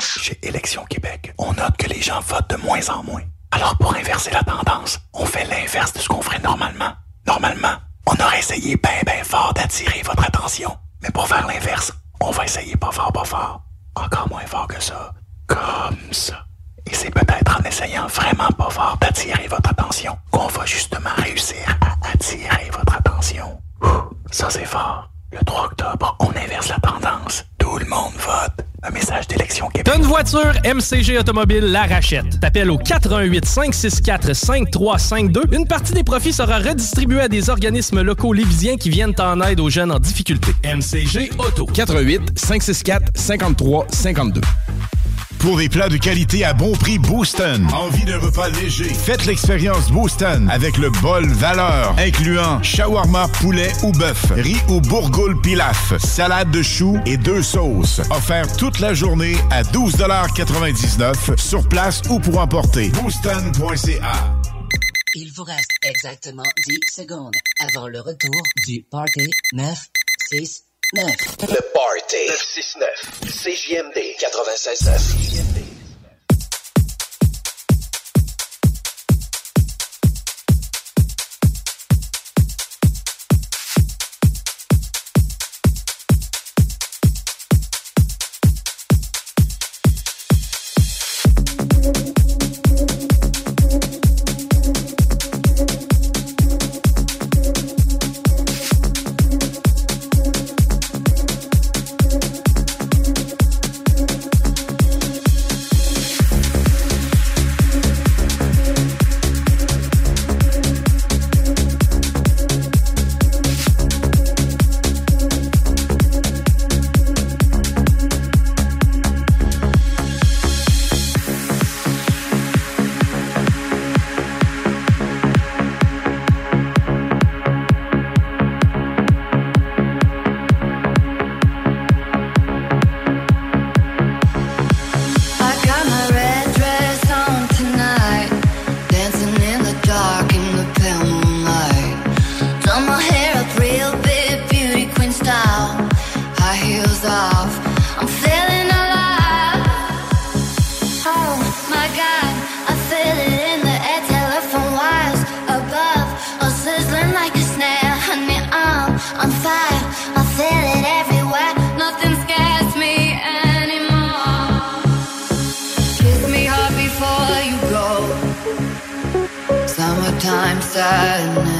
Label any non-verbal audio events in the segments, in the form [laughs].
Chez Élections Québec, on note que les gens votent de moins en moins. Alors pour inverser la tendance, on fait l'inverse de ce qu'on ferait normalement. Normalement, on aurait essayé bien bien fort d'attirer votre attention. Mais pour faire l'inverse, on va essayer pas fort pas fort. Encore moins fort que ça. Comme ça. Et c'est peut-être en essayant vraiment pas fort d'attirer votre attention qu'on va justement réussir à attirer votre attention. Ouh, ça c'est fort. Le 3 octobre, on inverse la tendance. Tout le monde vote. Un message d'élection Québec. T'as une voiture, MCG Automobile la rachète. T'appelles au 88 564 5352. Une partie des profits sera redistribuée à des organismes locaux lévisiens qui viennent en aide aux jeunes en difficulté. MCG Auto. 88 564 53 52. Pour des plats de qualité à bon prix, Booston. Envie de repas léger? Faites l'expérience Booston avec le bol valeur, incluant shawarma poulet ou bœuf, riz ou bourgoule pilaf, salade de choux et deux sauces. Offert toute la journée à 12,99 sur place ou pour emporter. Booston.ca. Il vous reste exactement 10 secondes avant le retour du Party 969. Le Party 969. CJMD 96.9. time sadness.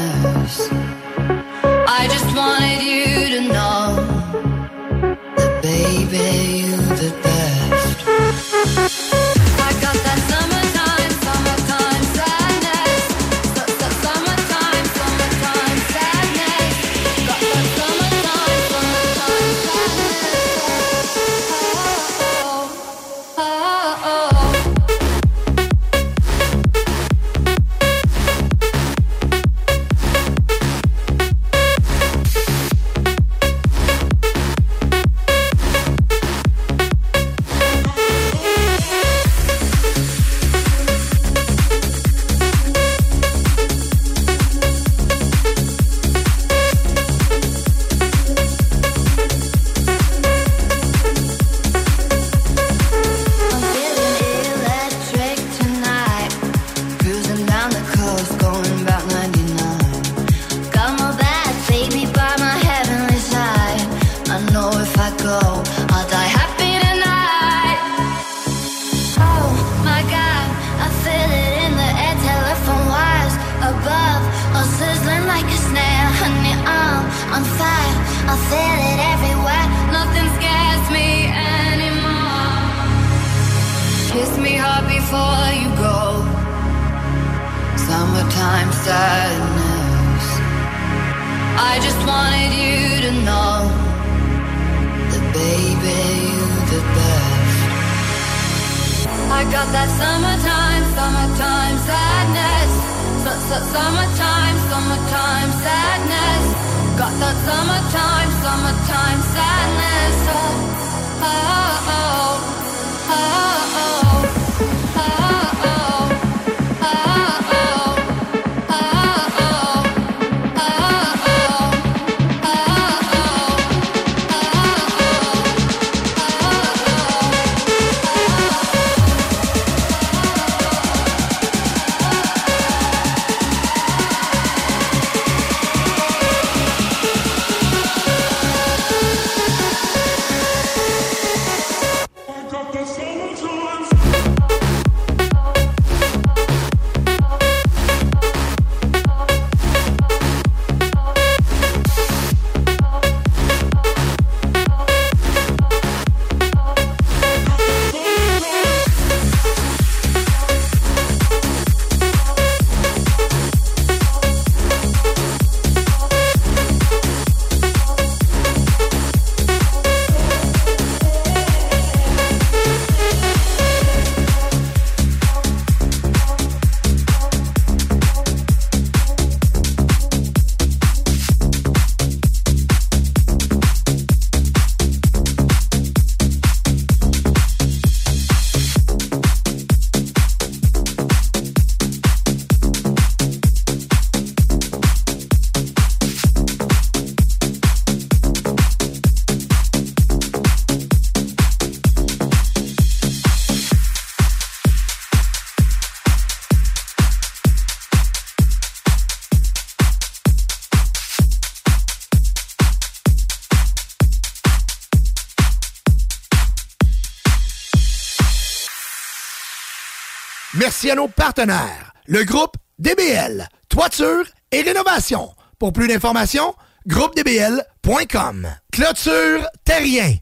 Merci à nos partenaires, le groupe DBL, toiture et rénovation. Pour plus d'informations, groupedbl.com. Clôture Terrien,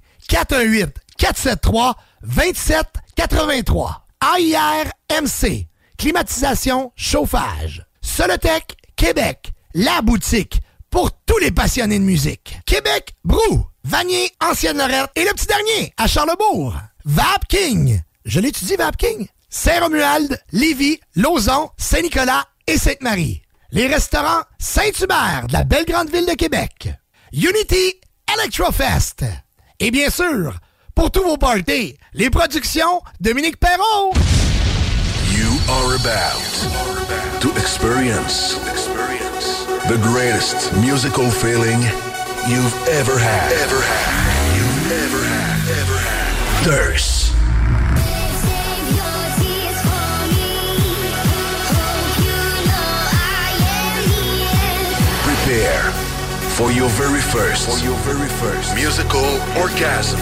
418-473-2783. AIRMC, climatisation, chauffage. Solotech, Québec, la boutique pour tous les passionnés de musique. Québec, Brou, Vanier, Ancienne-Lorette et le petit dernier à Charlebourg. Vapking, je l'étudie Vapking. Saint-Romuald, Lévis, Lauson, Saint-Nicolas et Sainte-Marie. Les restaurants Saint-Hubert de la belle grande ville de Québec. Unity Electrofest. Et bien sûr, pour tous vos parties, les productions Dominique Perrault. You are about to experience the greatest musical feeling you've ever had. Ever had. You've ever had. Ever had. Thirst. For your very first, for your very first musical orgasm.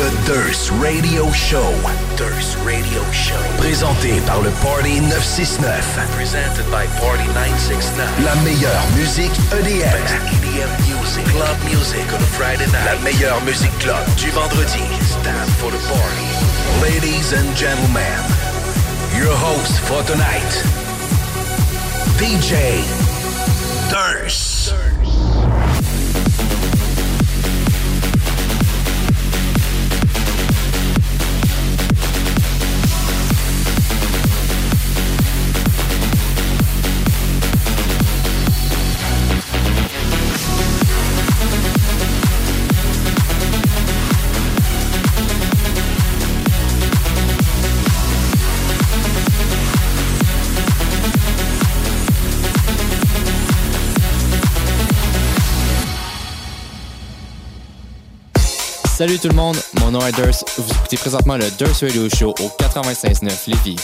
Le Durst Radio Show. Durst Radio Show. Présenté par le Party 969. Presented by Party 969. La meilleure musique EDM. EDM music. Club music on a Friday night. La meilleure musique club du vendredi. For the party. Ladies and gentlemen, your host for tonight, DJ Durst. Salut tout le monde, mon nom est Durst. Vous écoutez présentement le Durst Radio Show au 96.9 Lévis.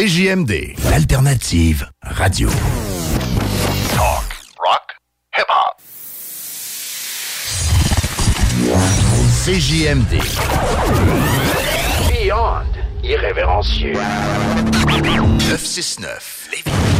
CJMD, l'alternative radio. Talk, rock, hip-hop. CJMD. Beyond irrévérencieux. 969, Lévis.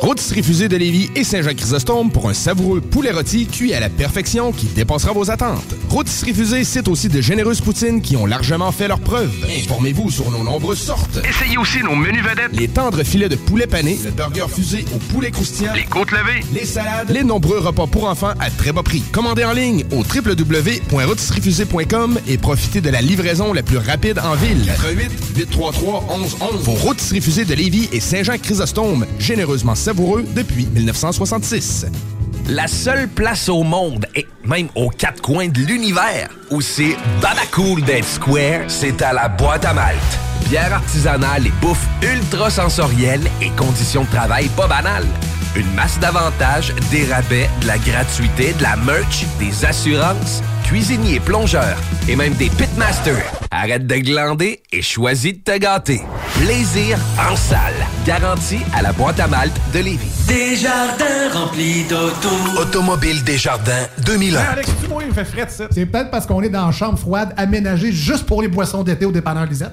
Rôtisserie Fusée de Lévis et Saint-Jean-Chrysostome pour un savoureux poulet rôti cuit à la perfection qui dépassera vos attentes. Rôtisserie Fusée cite aussi de généreuses poutines qui ont largement fait leurs preuves. Informez-vous sur nos nombreuses sortes. Essayez aussi nos menus vedettes. Les tendres filets de poulet pané, le burger fusé au poulet croustillant, Les côtes levées. les salades, les nombreux repas pour enfants à très bas prix. Commandez en ligne au www.rôtisseriefusée.com et profitez de la livraison la plus rapide en ville. 88 833 1111. Vos rôtisseries de Lévis et Saint-Jean-Chrysostome, généreusement savoureux depuis 1966. La seule place au monde, et même aux quatre coins de l'univers, où c'est Babacool d'être square, c'est à la boîte à Malte. Bière artisanale et bouffe ultra sensorielle et conditions de travail pas banales. Une masse d'avantages, des rabais, de la gratuité, de la merch, des assurances, cuisiniers, plongeurs et même des pitmasters. Arrête de glander et choisis de te gâter. Plaisir en salle. Garantie à la boîte à malte de Lévis. Des jardins remplis d'auto. Automobile Desjardins 2001. Alex, tu vois, il fait frais de ça. C'est peut-être parce qu'on est dans une chambre froide aménagée juste pour les boissons d'été au dépanneur Lisette.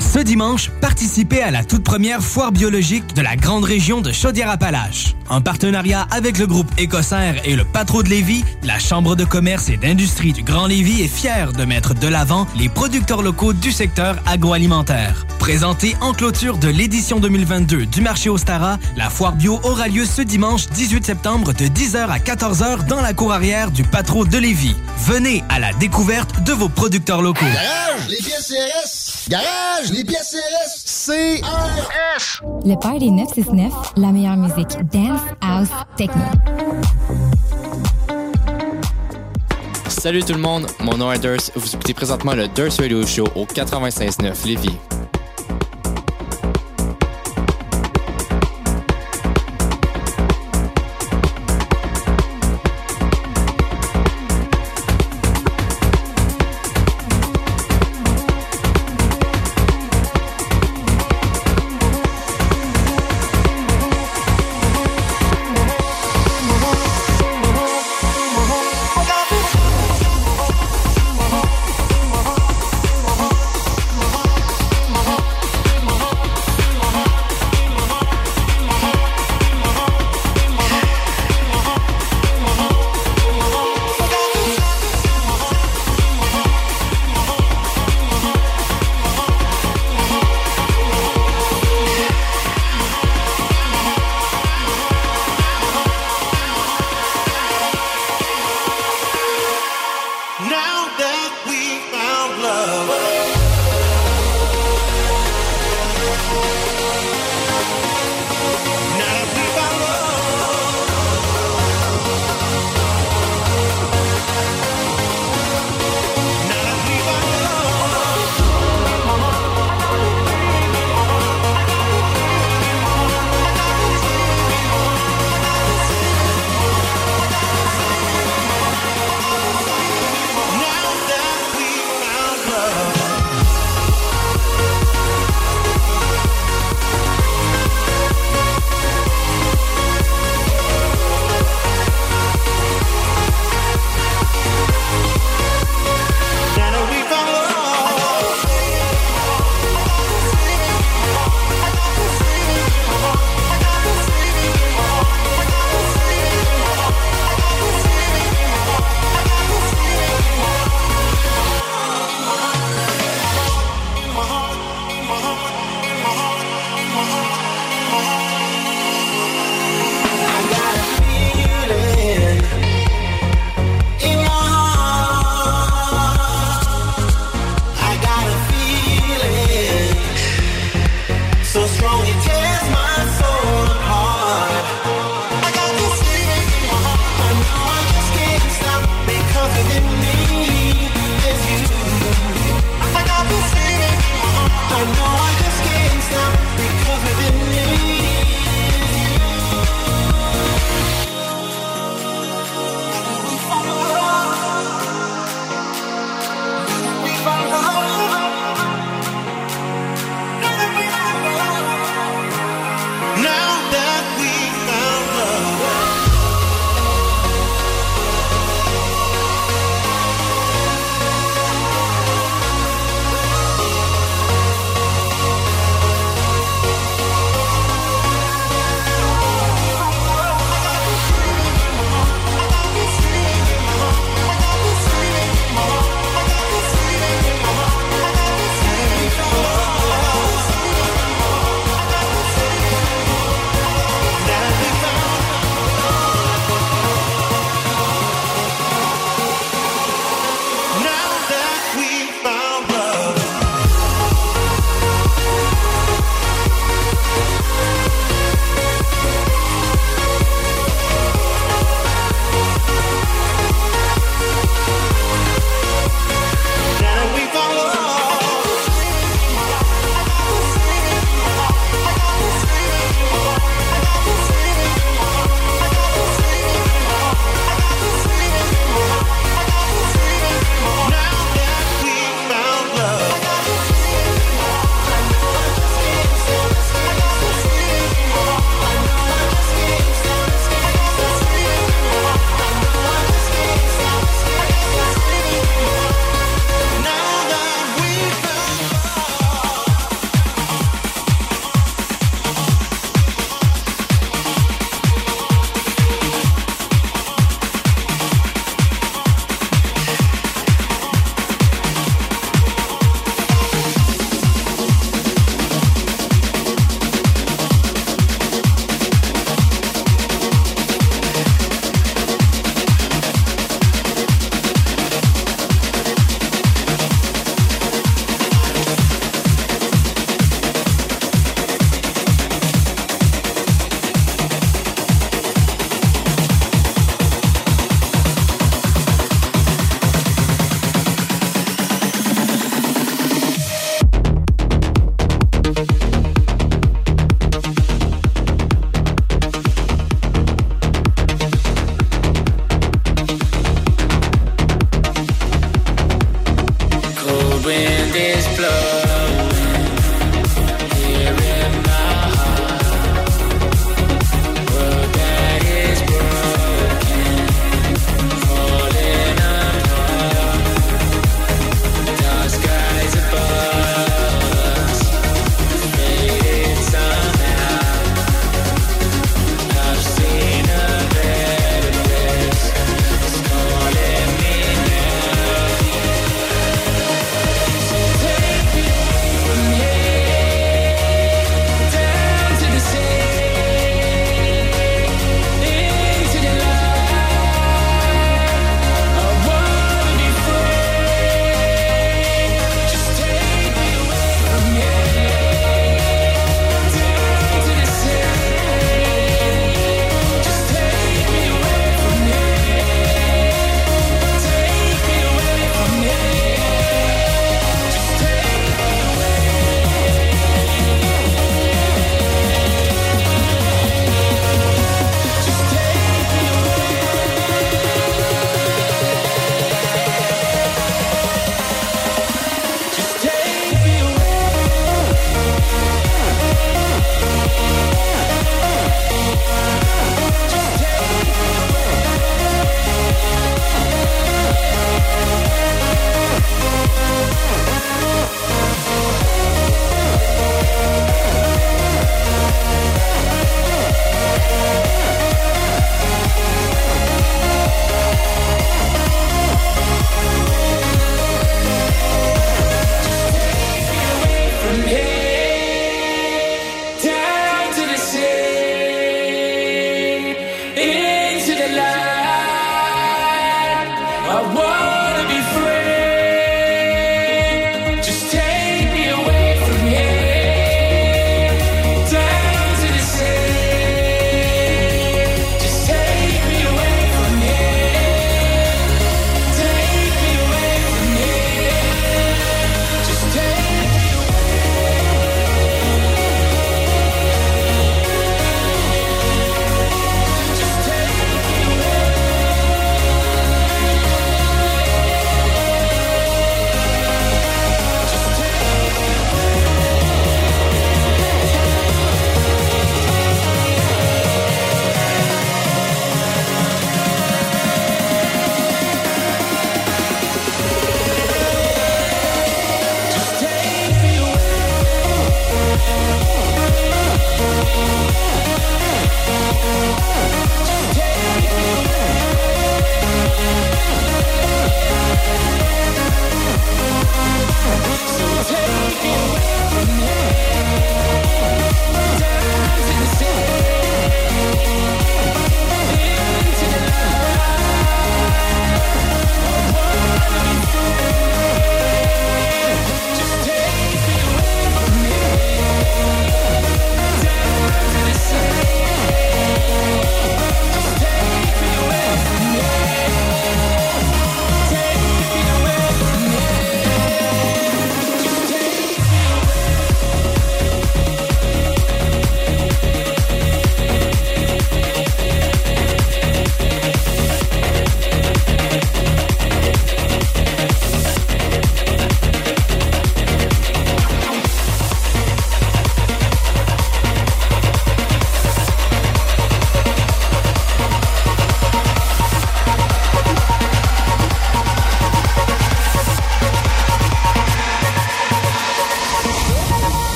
Ce dimanche, participez à la toute première foire biologique de la grande région de Chaudière-Appalaches. En partenariat avec le groupe Écossaire et le Patro de Lévis, la Chambre de commerce et d'industrie du Grand Lévis est fière de mettre de l'avant les producteurs locaux du secteur agroalimentaire. Présentée en clôture de l'édition 2022 du marché Ostara, la foire bio aura lieu ce dimanche 18 septembre de 10h à 14h dans la cour arrière du Patro de Lévis. Venez à la découverte de vos producteurs locaux. Garage, les CRS. Garage, les pièces CRS. CRS. Le Party 969, la meilleure musique dance, house, techno. Salut tout le monde, mon nom est Durs. Vous écoutez présentement le Durs Radio Show au 96.9 Lévis.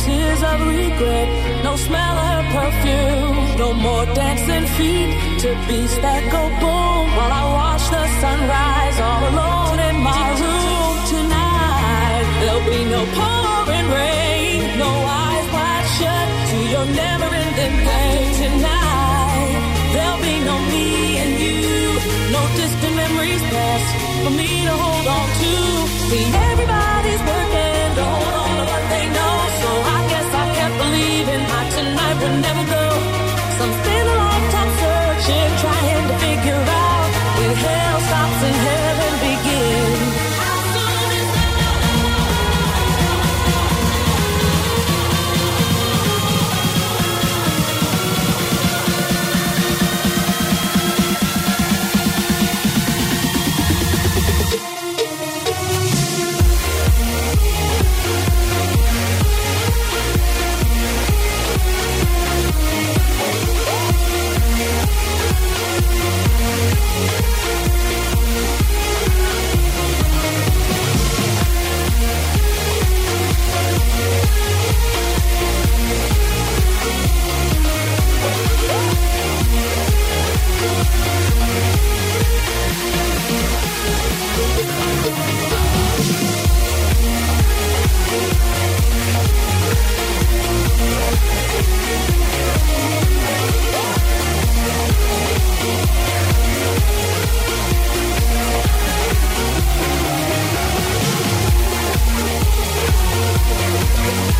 Tears of regret, no smell of perfume, no more dancing feet to beats that go boom while I watch the sunrise all alone in my room tonight. There'll be no pouring rain, no eyes wide shut to your never-ending pain tonight. There'll be no me and you, no distant memories past for me to hold on to. See, everybody's Yeah.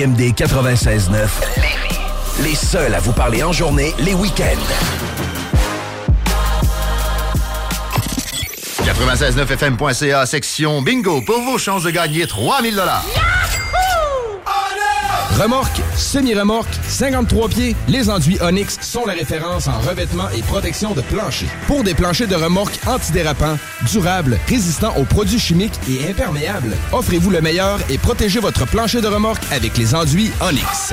CJMD 96.9 Lévis. Les seuls à vous parler en journée, les week-ends. 969fm.ca, section bingo, pour vos chances de gagner 3000 dollars. Remorque, semi-remorque, 53 pieds, les enduits Onyx sont la référence en revêtement et protection de plancher. Pour des planchers de remorque antidérapants, durables, résistants aux produits chimiques et imperméables, offrez-vous le meilleur et protégez votre plancher de remorque avec les enduits Onyx.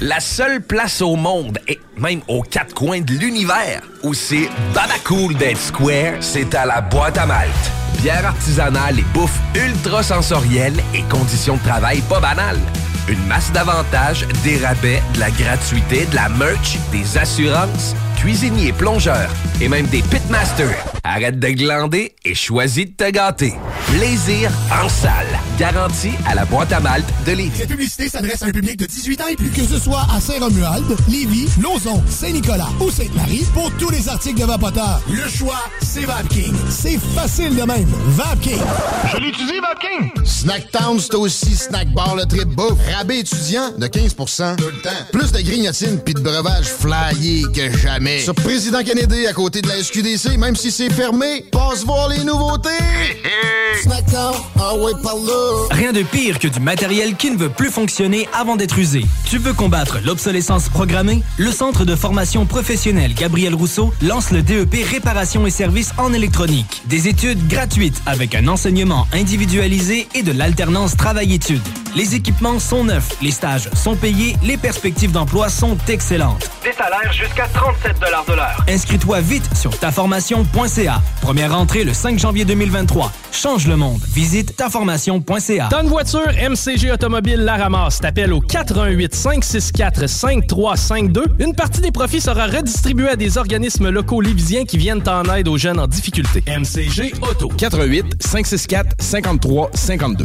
La seule place au monde, et même aux quatre coins de l'univers, où c'est Babacool d'être square, c'est à la boîte à Malte. Bière artisanale et bouffe ultra sensorielle et conditions de travail pas banales. Une masse d'avantages, des rabais, de la gratuité, de la merch, des assurances, cuisiniers, plongeurs et même des pitmasters. Arrête de glander et choisis de te gâter. Plaisir en salle. Garantie à la boîte à malte de Lévis. Cette publicité s'adresse à un public de 18 ans et plus. Que ce soit à Saint-Romuald, Lévis, Lauson, Saint-Nicolas ou Sainte-Marie, pour tous les articles de Vapoteur, le choix, c'est VapKing. C'est facile de même. VapKing. Je l'utilise, VapKing! Snacktown, c'est aussi Snack Bar, le trip bouffe. Rabais étudiant de 15 Tout le temps. Plus de grignotines pis de breuvages flyés que jamais. Sur Président Kennedy, à côté de la SQDC, même si c'est fermé, passe voir les nouveautés! Rien de pire que du matériel qui ne veut plus fonctionner avant d'être usé. Tu veux combattre l'obsolescence programmée? Le Centre de formation professionnelle Gabriel Rousseau lance le DEP Réparation et services en électronique. Des études gratuites avec un enseignement individualisé et de l'alternance travail-études. Les équipements sont neufs, les stages sont payés, les perspectives d'emploi sont excellentes. Des salaires jusqu'à 37 de l'heure. Inscris-toi vite sur taformation.ca. Première entrée le 5 janvier 2023. Change le monde. Visite taformation.ca. Une voiture, MCG Automobile la ramasse. T'appelles au 418 564 5352. Une partie des profits sera redistribuée à des organismes locaux lévisiens qui viennent en aide aux jeunes en difficulté. MCG Auto. 418 564 53 52.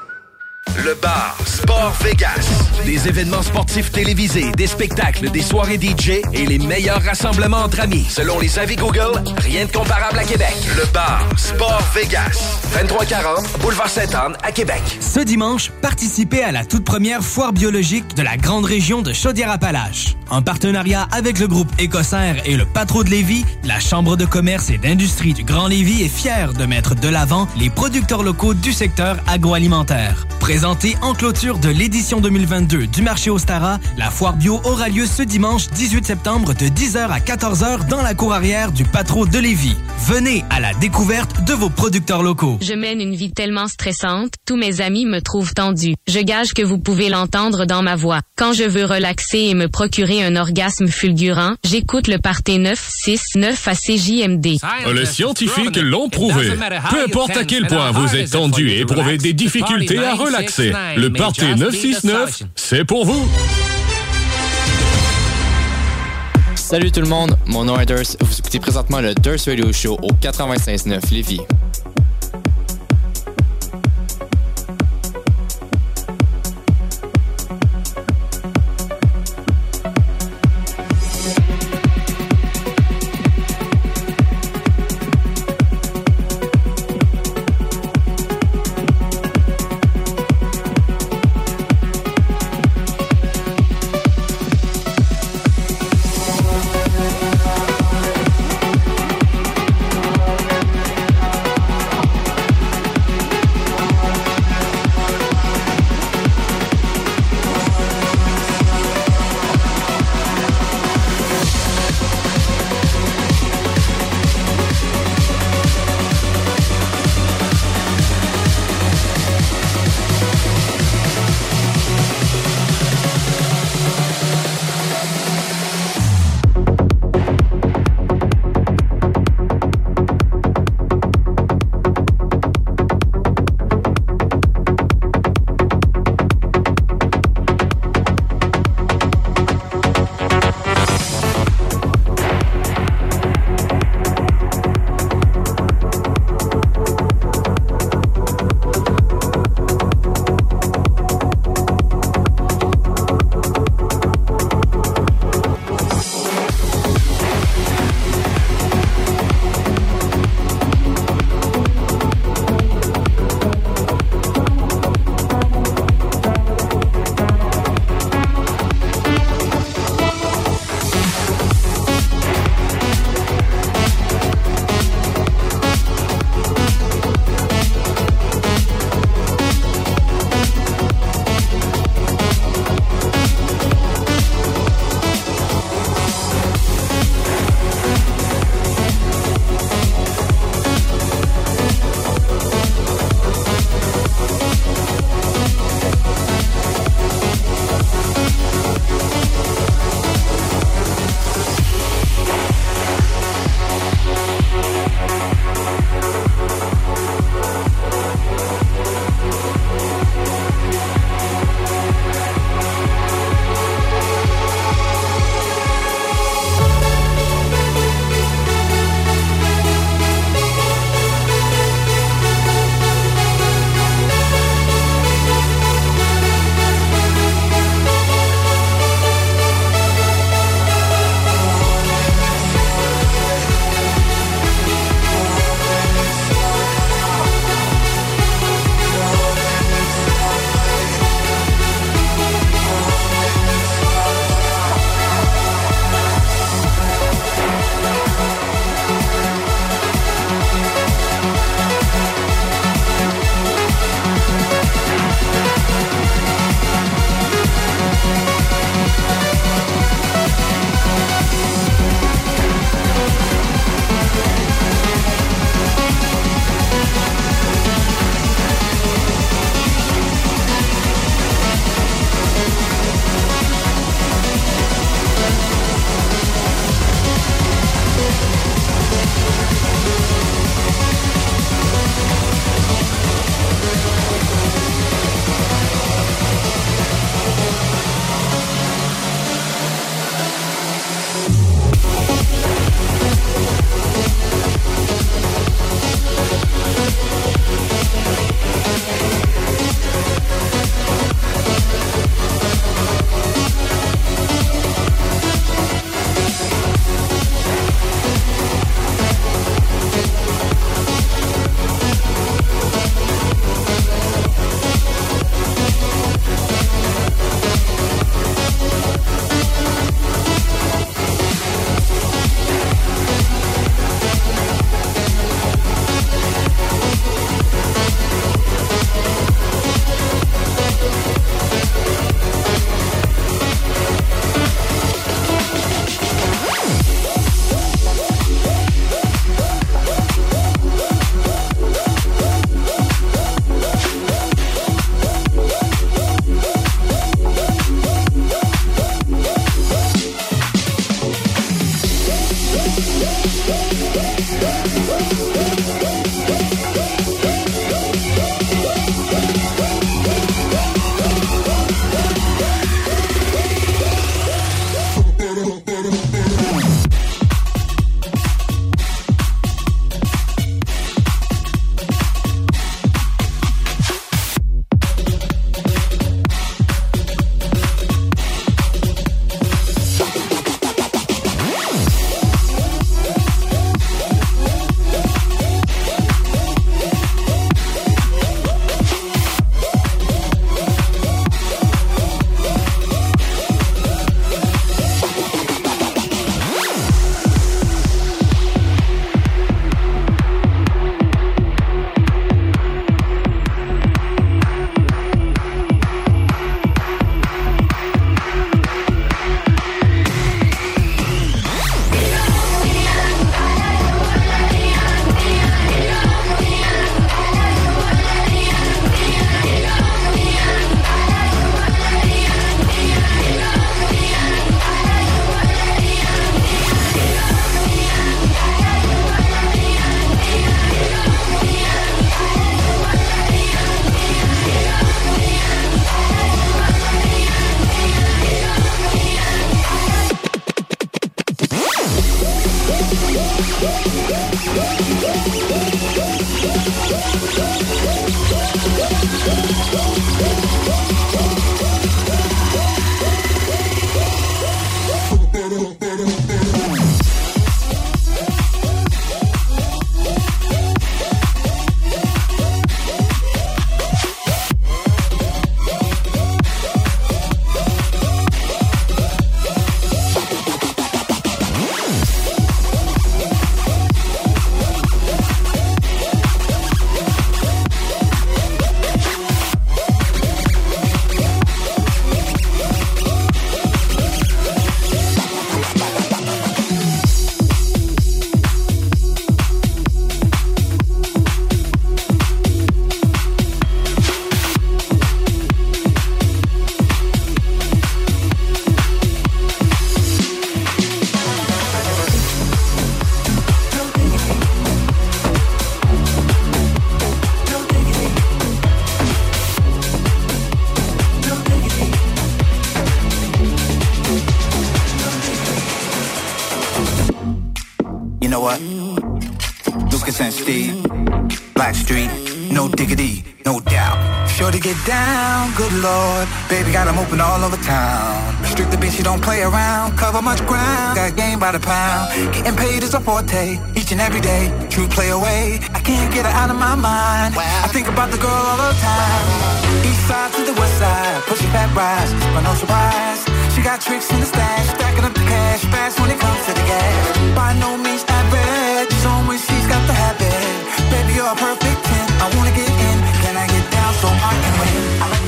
le bar Sport Vegas. Des événements sportifs télévisés, des spectacles, des soirées DJ et les meilleurs rassemblements entre amis. Selon les avis Google, rien de comparable à Québec. Le bar Sport Vegas. 2340 Boulevard Sainte-Anne à Québec. Ce dimanche, participez à la toute première foire biologique de la grande région de Chaudière-Appalaches. En partenariat avec le groupe Écossaire et le Patro de Lévis, la Chambre de commerce et d'industrie du Grand Lévis est fière de mettre de l'avant les producteurs locaux du secteur agroalimentaire. Présentée en clôture de l'édition 2022 du marché Ostara, la foire bio aura lieu ce dimanche 18 septembre de 10h à 14h dans la cour arrière du Patro de Lévis. Venez à la découverte de vos producteurs locaux. Je mène une vie tellement stressante, tous mes amis me trouvent tendue. Je gage que vous pouvez l'entendre dans ma voix. Quand je veux relaxer et me procurer un orgasme fulgurant, j'écoute le Parté 969 à CJMD. Les scientifiques l'ont prouvé. Peu importe à quel point vous êtes tendu et éprouvez des difficultés à relaxer, le Party 969, c'est pour vous. Salut tout le monde, mon nom est Durs. Vous écoutez présentement le Durs Radio Show au 96.9 Lévis. Open all over town. Strictly bitch, you don't play around. Cover much ground, got game by the pound. Getting paid is a forte, each and every day. True play away, I can't get her out of my mind. I think about the girl all the time. East side to the west side, pushing back rise, but no surprise. She got tricks in the stash, stacking up the cash, fast when it comes to the gas. By no means average, it's on when she's got the habit. Baby, you're a perfect 10, I wanna get in. Can I get down so I can win? I like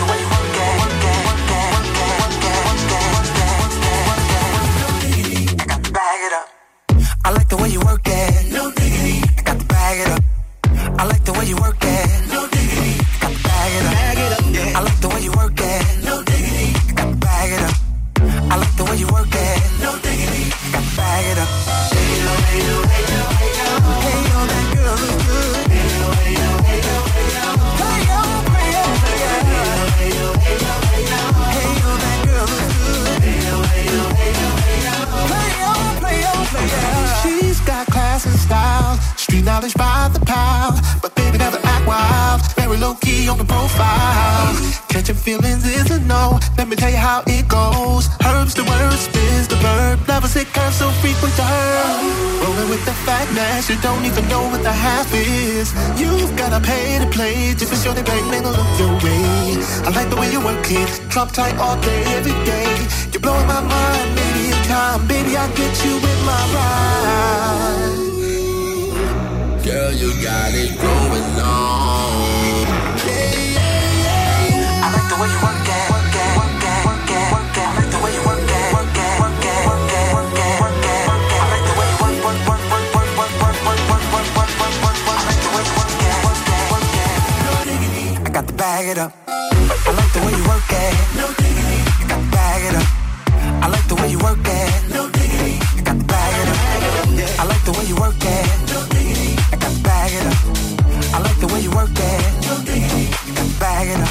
Catching feelings is a no. Let me tell you how it goes. Herbs the word, spins the verb. Never say curve so frequent to her. Rolling with the that you don't even know what the half is. You've gotta pay to play just to show the bank man look your way. I like the way you work it, drop tight all day, every day. You're blowing my mind, maybe in time, baby I'll get you with my ride. Girl, you got it going on. I like the way you work it, work it. Back it up.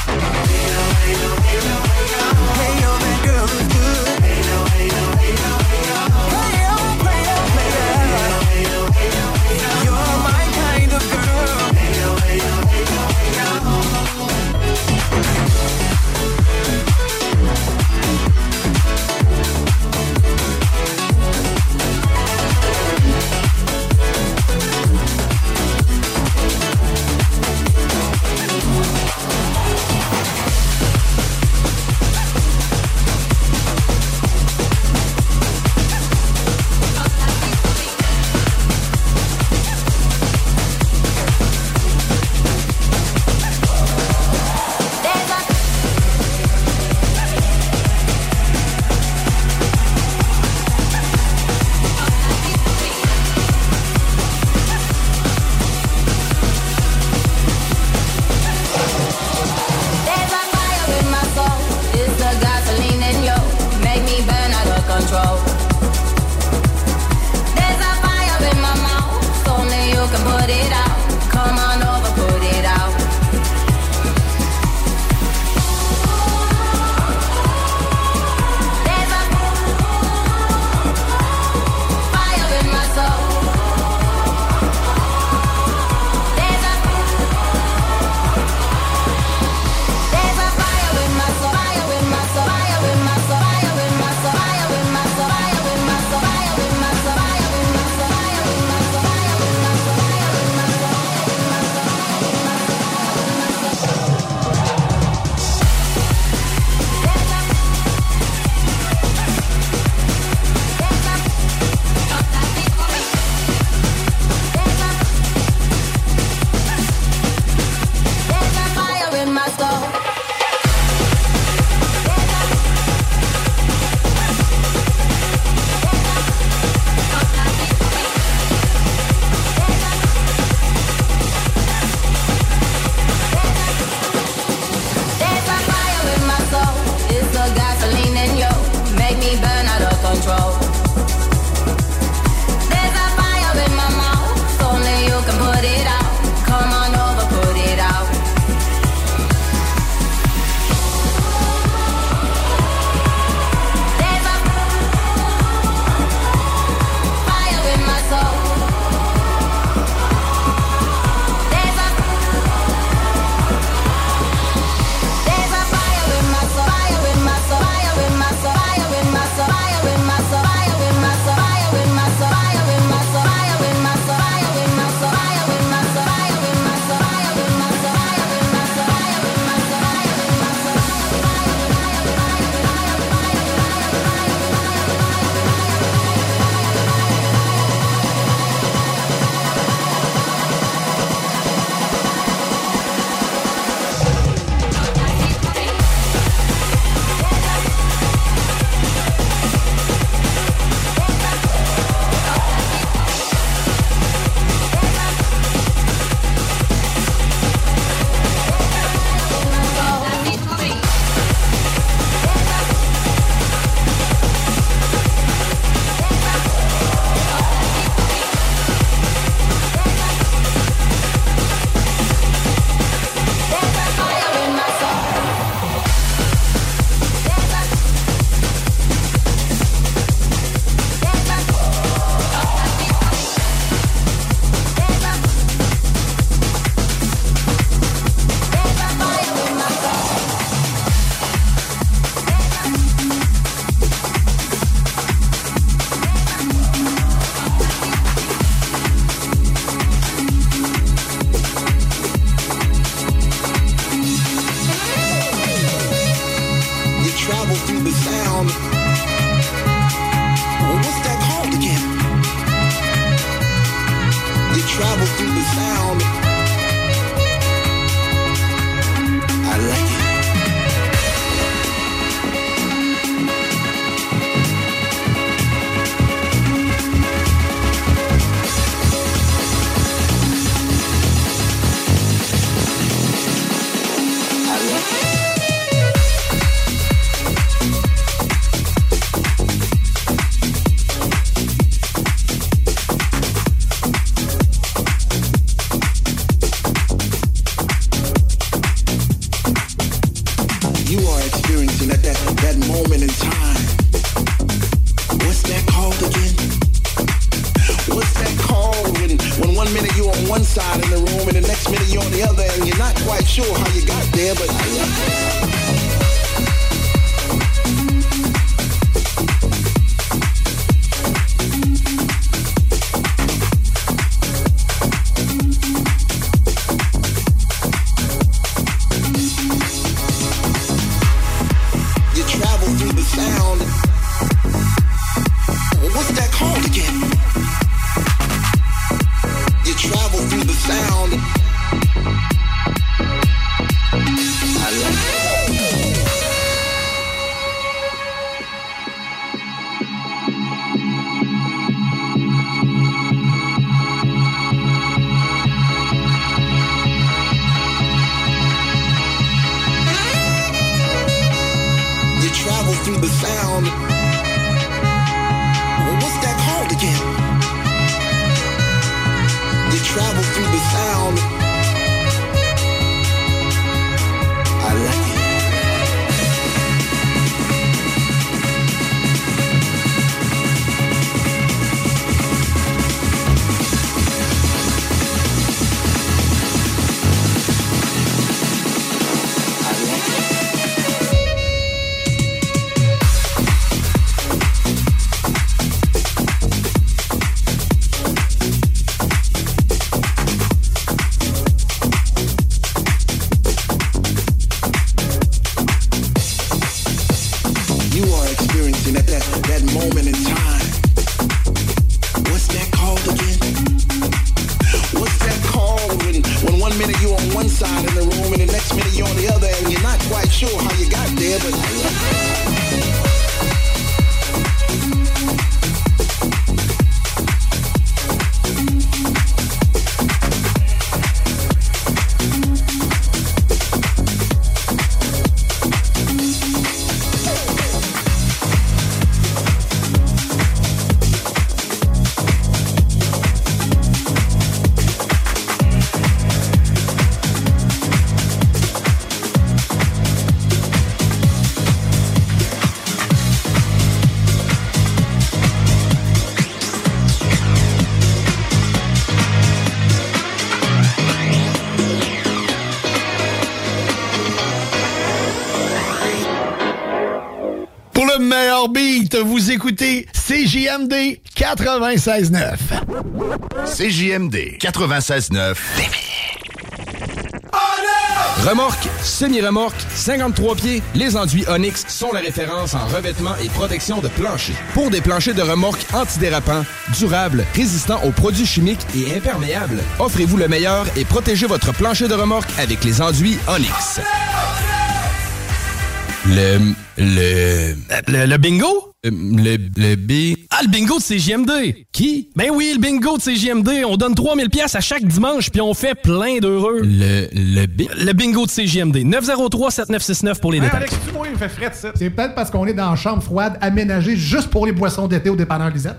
CJMD 96.9. CJMD 96.9. Remorque, semi-remorque, 53 pieds, les enduits Onyx sont la référence en revêtement et protection de plancher. Pour des planchers de remorque antidérapants, durables, résistants aux produits chimiques et imperméables, offrez-vous le meilleur et protégez votre plancher de remorque avec les enduits Onyx. Le... Le... Le, le bingo? Le, le B... Le bingo de CGMD! Qui? Ben oui, le bingo de CGMD. On donne 3000 pièces à chaque dimanche, puis on fait plein d'heureux. Le, le B... Le bingo de CGMD. 903-7969 pour les détails. Alex, tu moi, il me fait fret, ça. C'est peut-être parce qu'on est dans une chambre froide aménagée juste pour les boissons d'été au dépanneur Lisette.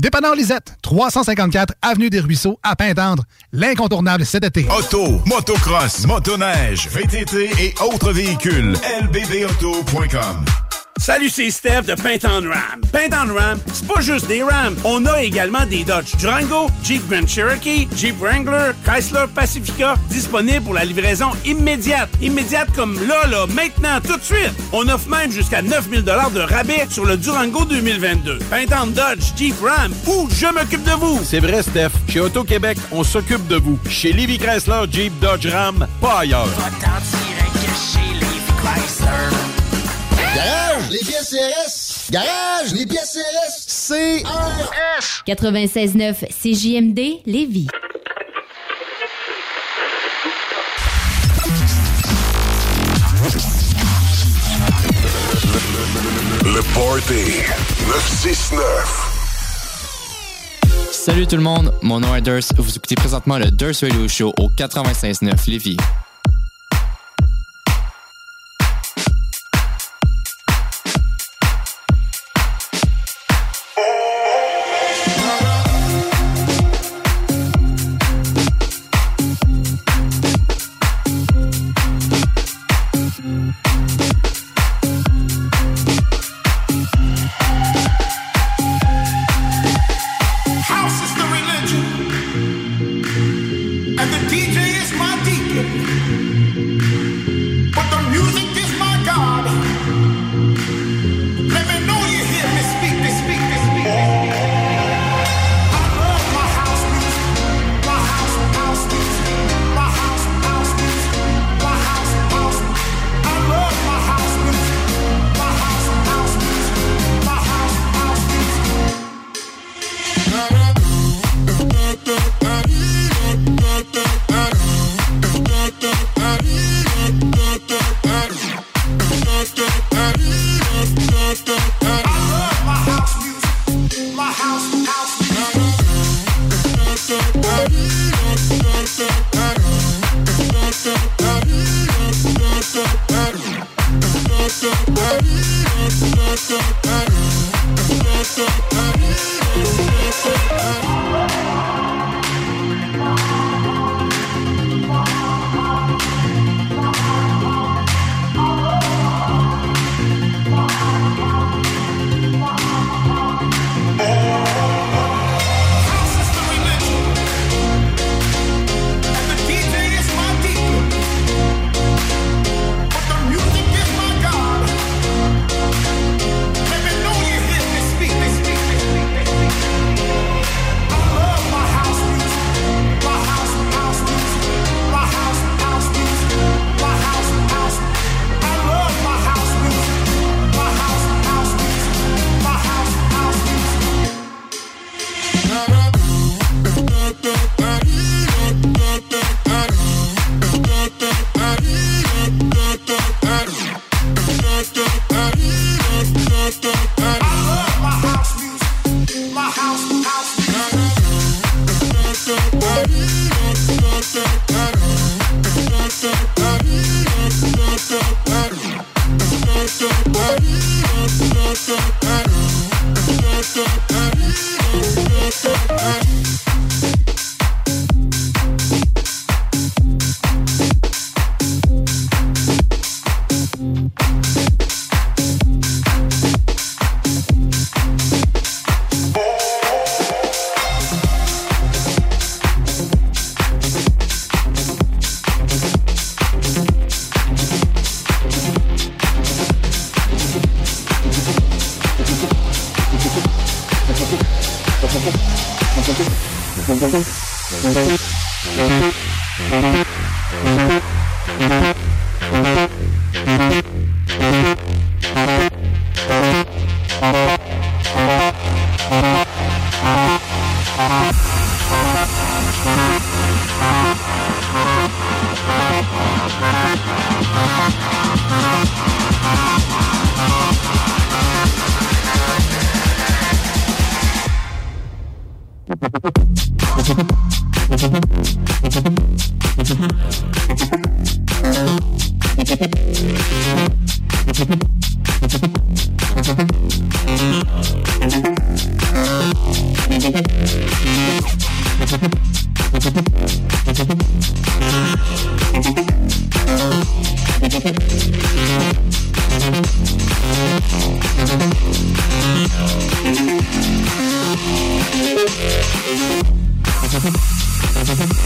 Dépanneur Lisette, 354 Avenue des Ruisseaux, à Pintendre. L'incontournable cet été. Auto, motocross, motoneige, VTT et autres véhicules. lbbauto.com Salut, c'est Steph de Paint on Ram. Paint on Ram, c'est pas juste des Rams. On a également des Dodge Durango, Jeep Grand Cherokee, Jeep Wrangler, Chrysler Pacifica, disponibles pour la livraison immédiate. Immédiate comme là, là, maintenant, tout de suite. On offre même jusqu'à 9000 de rabais sur le Durango 2022. Paint on Dodge, Jeep Ram, ou je m'occupe de vous. C'est vrai, Steph. Chez Auto-Québec, on s'occupe de vous. Chez Livy Chrysler, Jeep, Dodge, Ram, pas ailleurs. Garage, les pièces CRS. Garage, les pièces CRS. CRS. 96.9 CJMD Lévis. Le Party 969. Salut tout le monde, mon nom est Durs. Vous écoutez présentement le Durs Radio Show au 96.9 Lévis.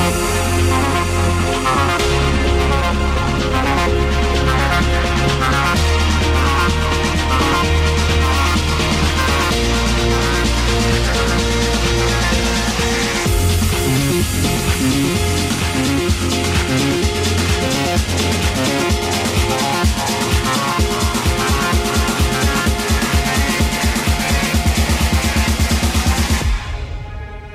Thank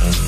Mm-hmm.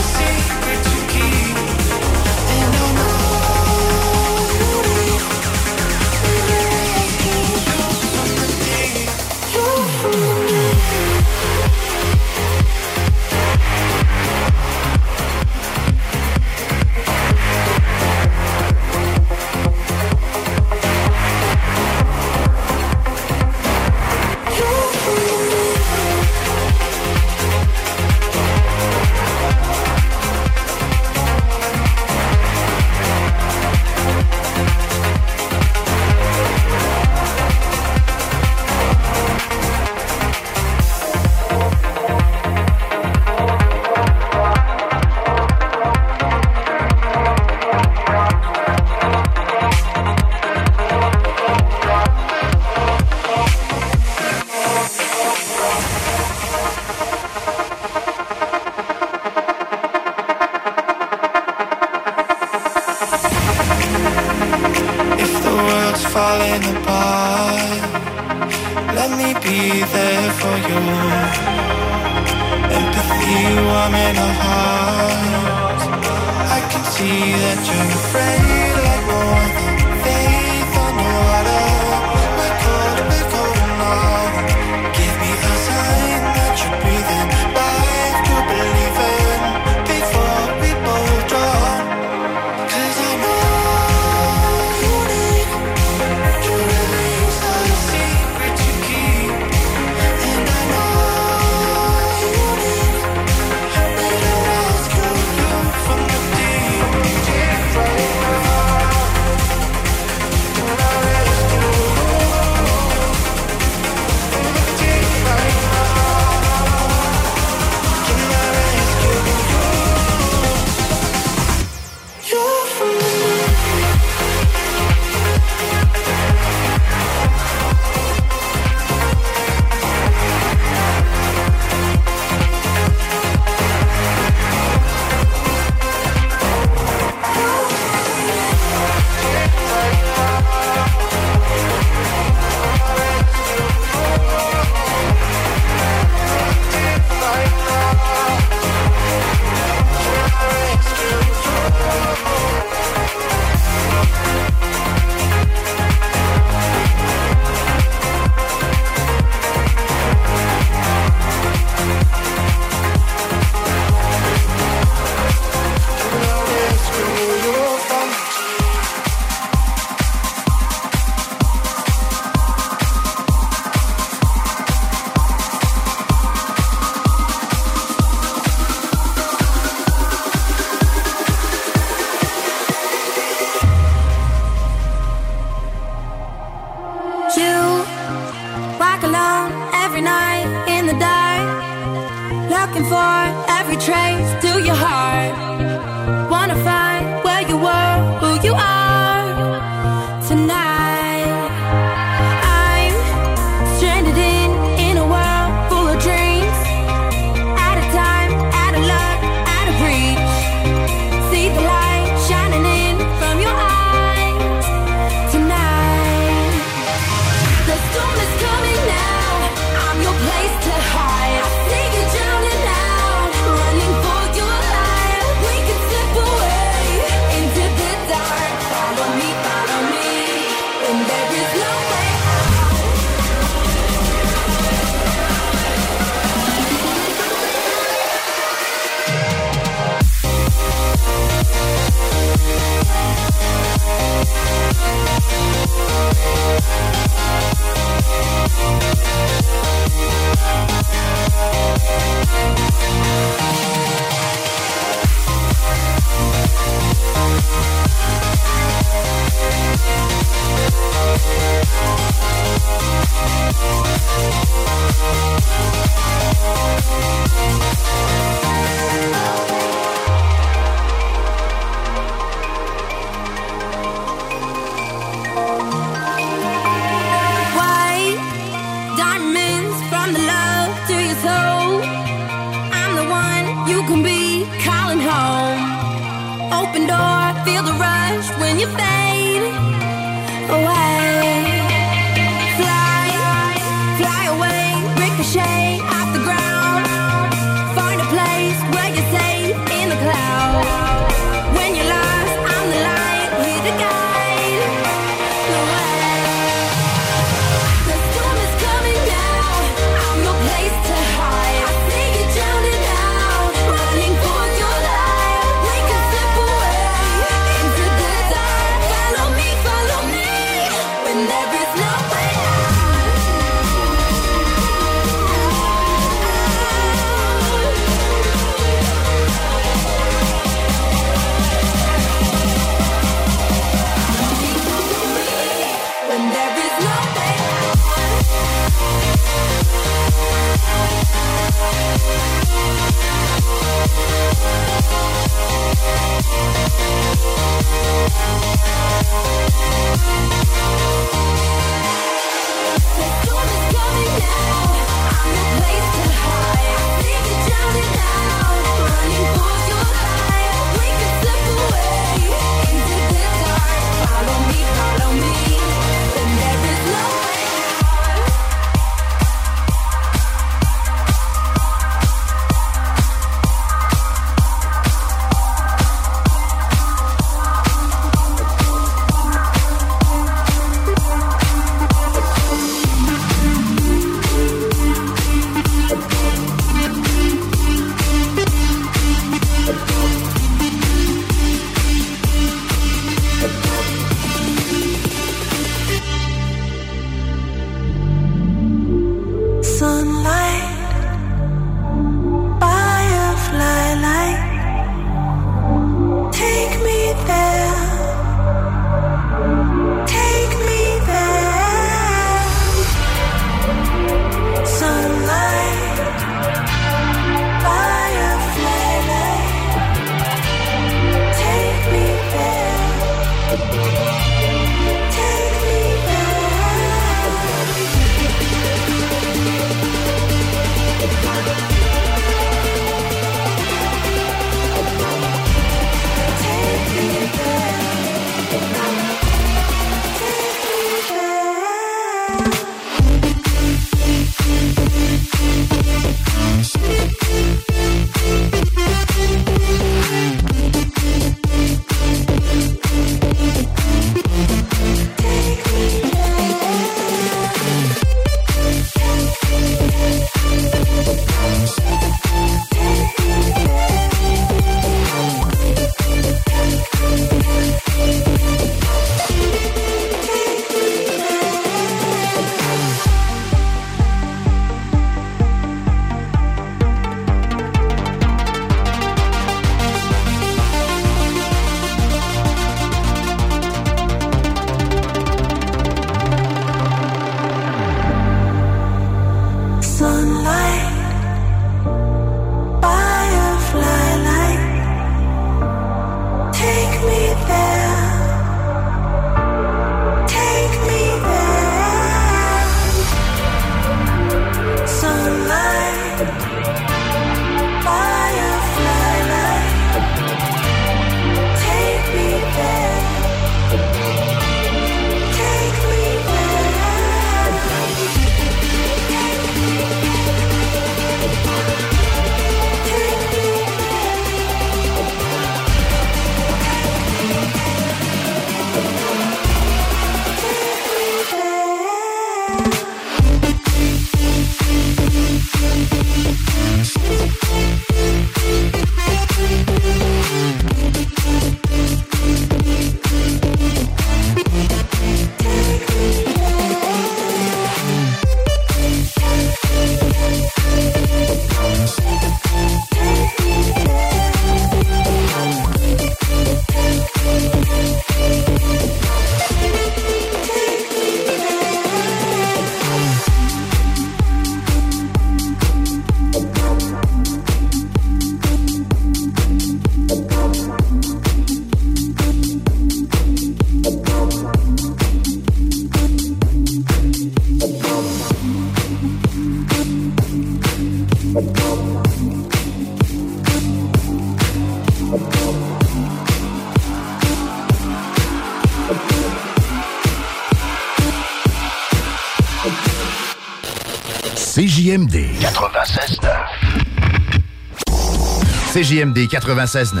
CJMD 96.9.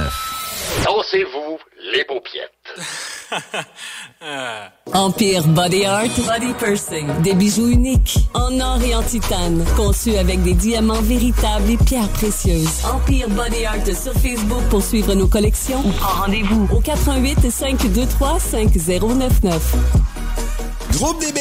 Dansez-vous les paupiettes. [laughs] Empire Body Art, Body Pursing. Des bijoux uniques, en or et en titane, conçus avec des diamants véritables et pierres précieuses. Empire Body Art sur Facebook pour suivre nos collections ou prends rendez-vous au 88 523 5099. Groupe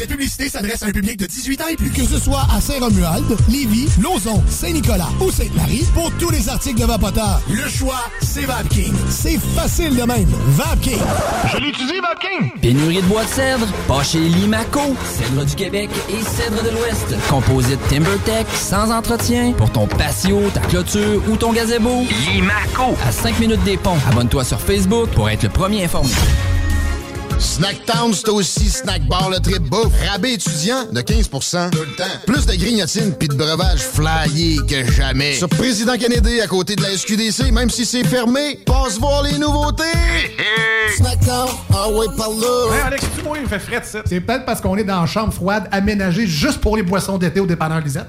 Cette publicité s'adresse à un public de 18 ans et plus. Que ce soit à Saint-Romuald, Lévis, Lauson, Saint-Nicolas ou Sainte-Marie, pour tous les articles de Vapoteur, le choix, c'est VapKing. C'est facile de même. VapKing. Je l'utilise, VapKing! Pénurie de bois de cèdre, pas chez Limaco. Cèdre du Québec et cèdre de l'Ouest. Composite TimberTech, sans entretien, pour ton patio, ta clôture ou ton gazebo. Limaco. À 5 minutes des ponts. Abonne-toi sur Facebook pour être le premier informé. Snacktown, c'est aussi Snack Bar le trip bouffe. Rabais étudiant de 15 Tout le temps. Plus de grignotines puis de breuvages flyés que jamais. Sur Président Kennedy, à côté de la SQDC, même si c'est fermé, passe voir les nouveautés. Snacktown, ah ouais, par là. Hey Alex, tu moi, il me fait frais de ça. C'est peut-être parce qu'on est dans une chambre froide aménagée juste pour les boissons d'été au dépanneur Lisette.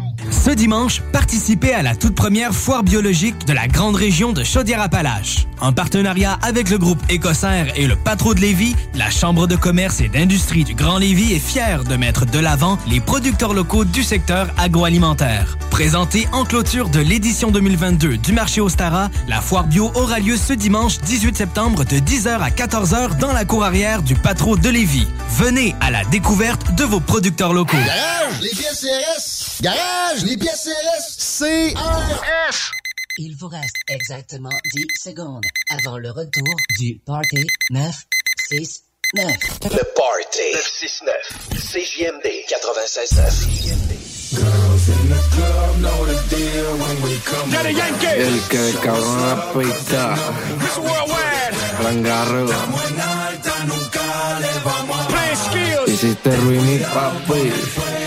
Ce dimanche, participez à la toute première foire biologique de la grande région de Chaudière-Appalaches. En partenariat avec le groupe Écossaire et le Patro de Lévis, la Chambre de commerce et d'industrie du Grand Lévis est fière de mettre de l'avant les producteurs locaux du secteur agroalimentaire. Présentée en clôture de l'édition 2022 du marché Ostara, la foire bio aura lieu ce dimanche 18 septembre de 10h à 14h dans la cour arrière du Patro de Lévis. Venez à la découverte de vos producteurs locaux. Garage, les pièces CRS. Garage, les pièces CRS. CRS. Il vous reste exactement 10 secondes avant le retour du Party 969. Le Party 969. CJMD 96.9. El que cabrón apita. Rangarro. Hiciste papi.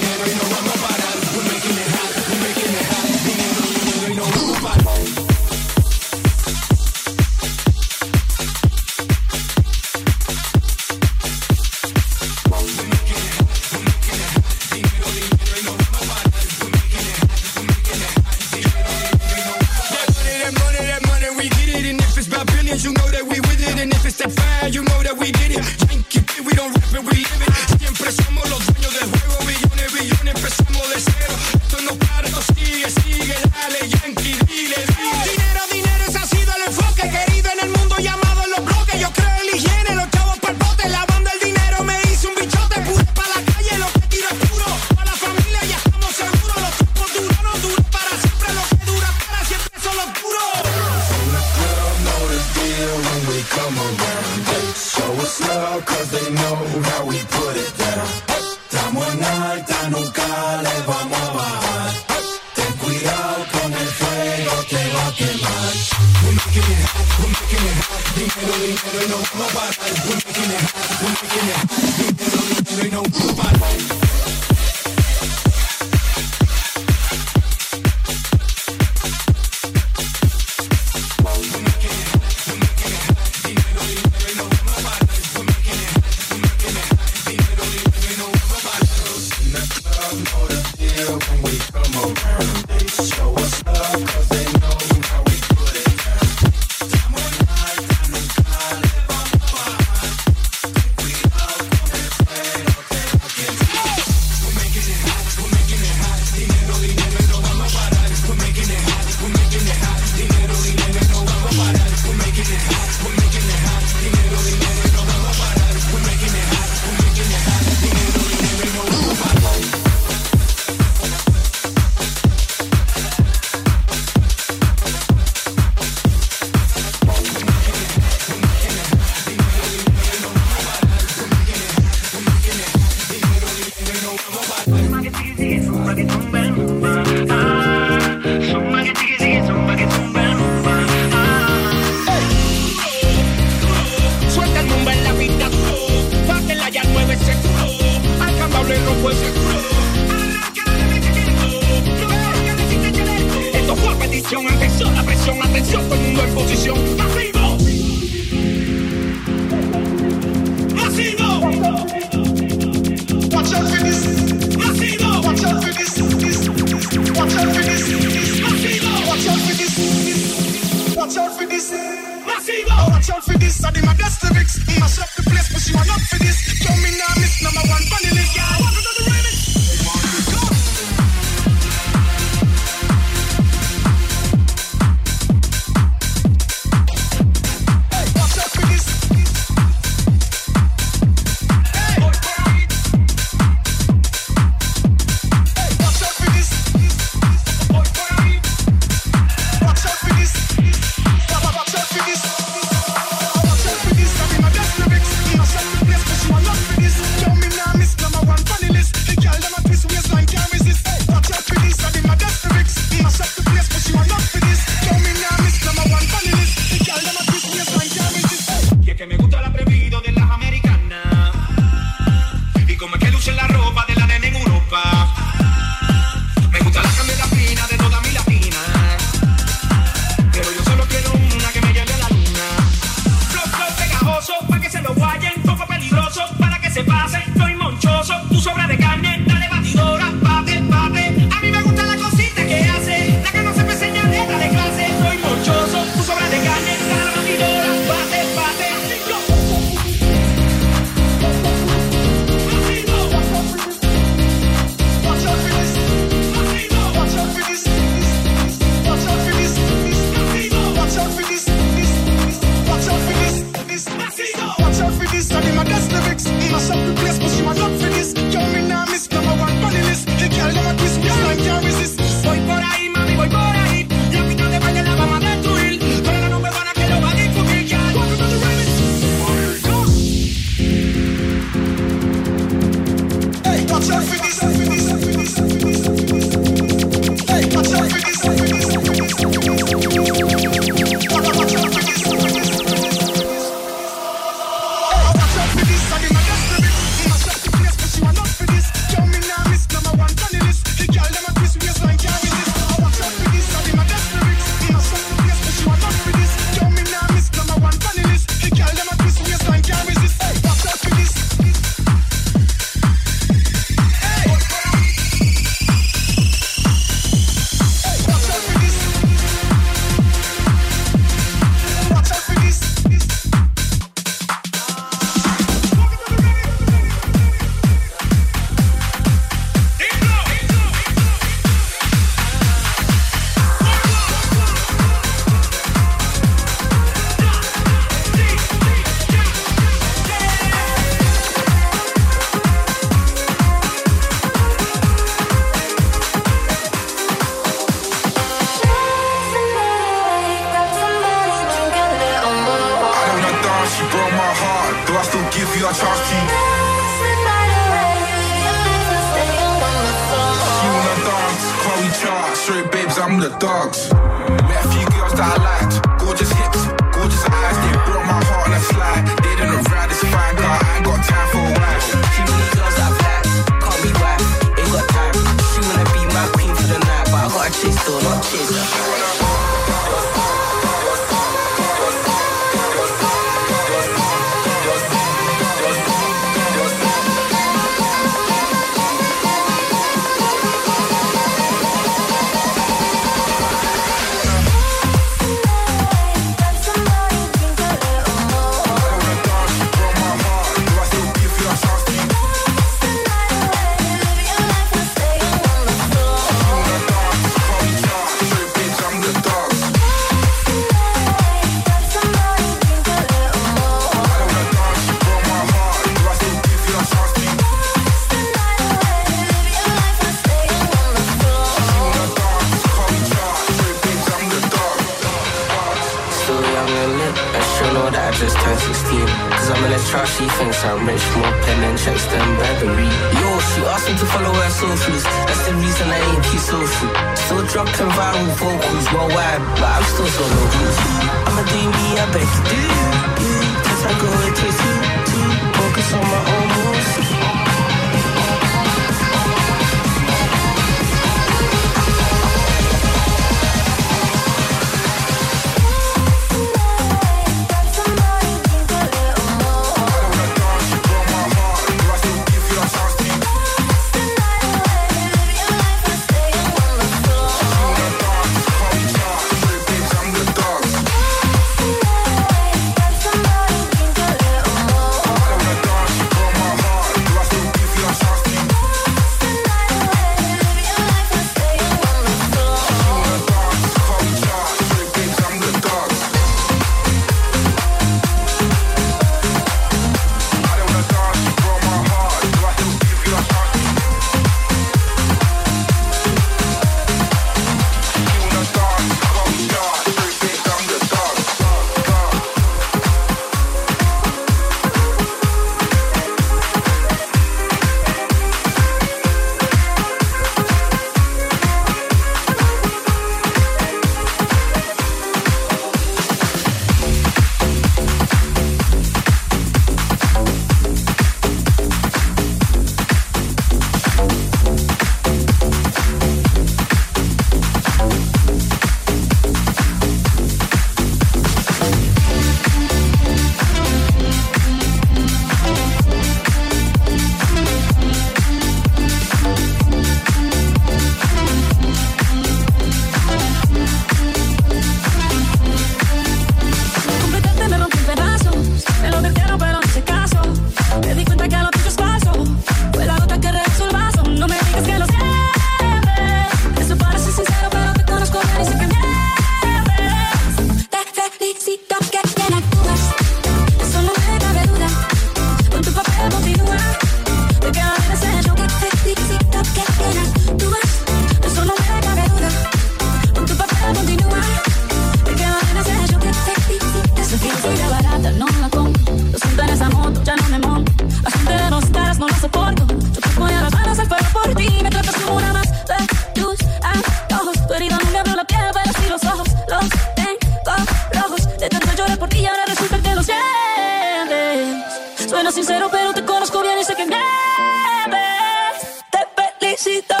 necesito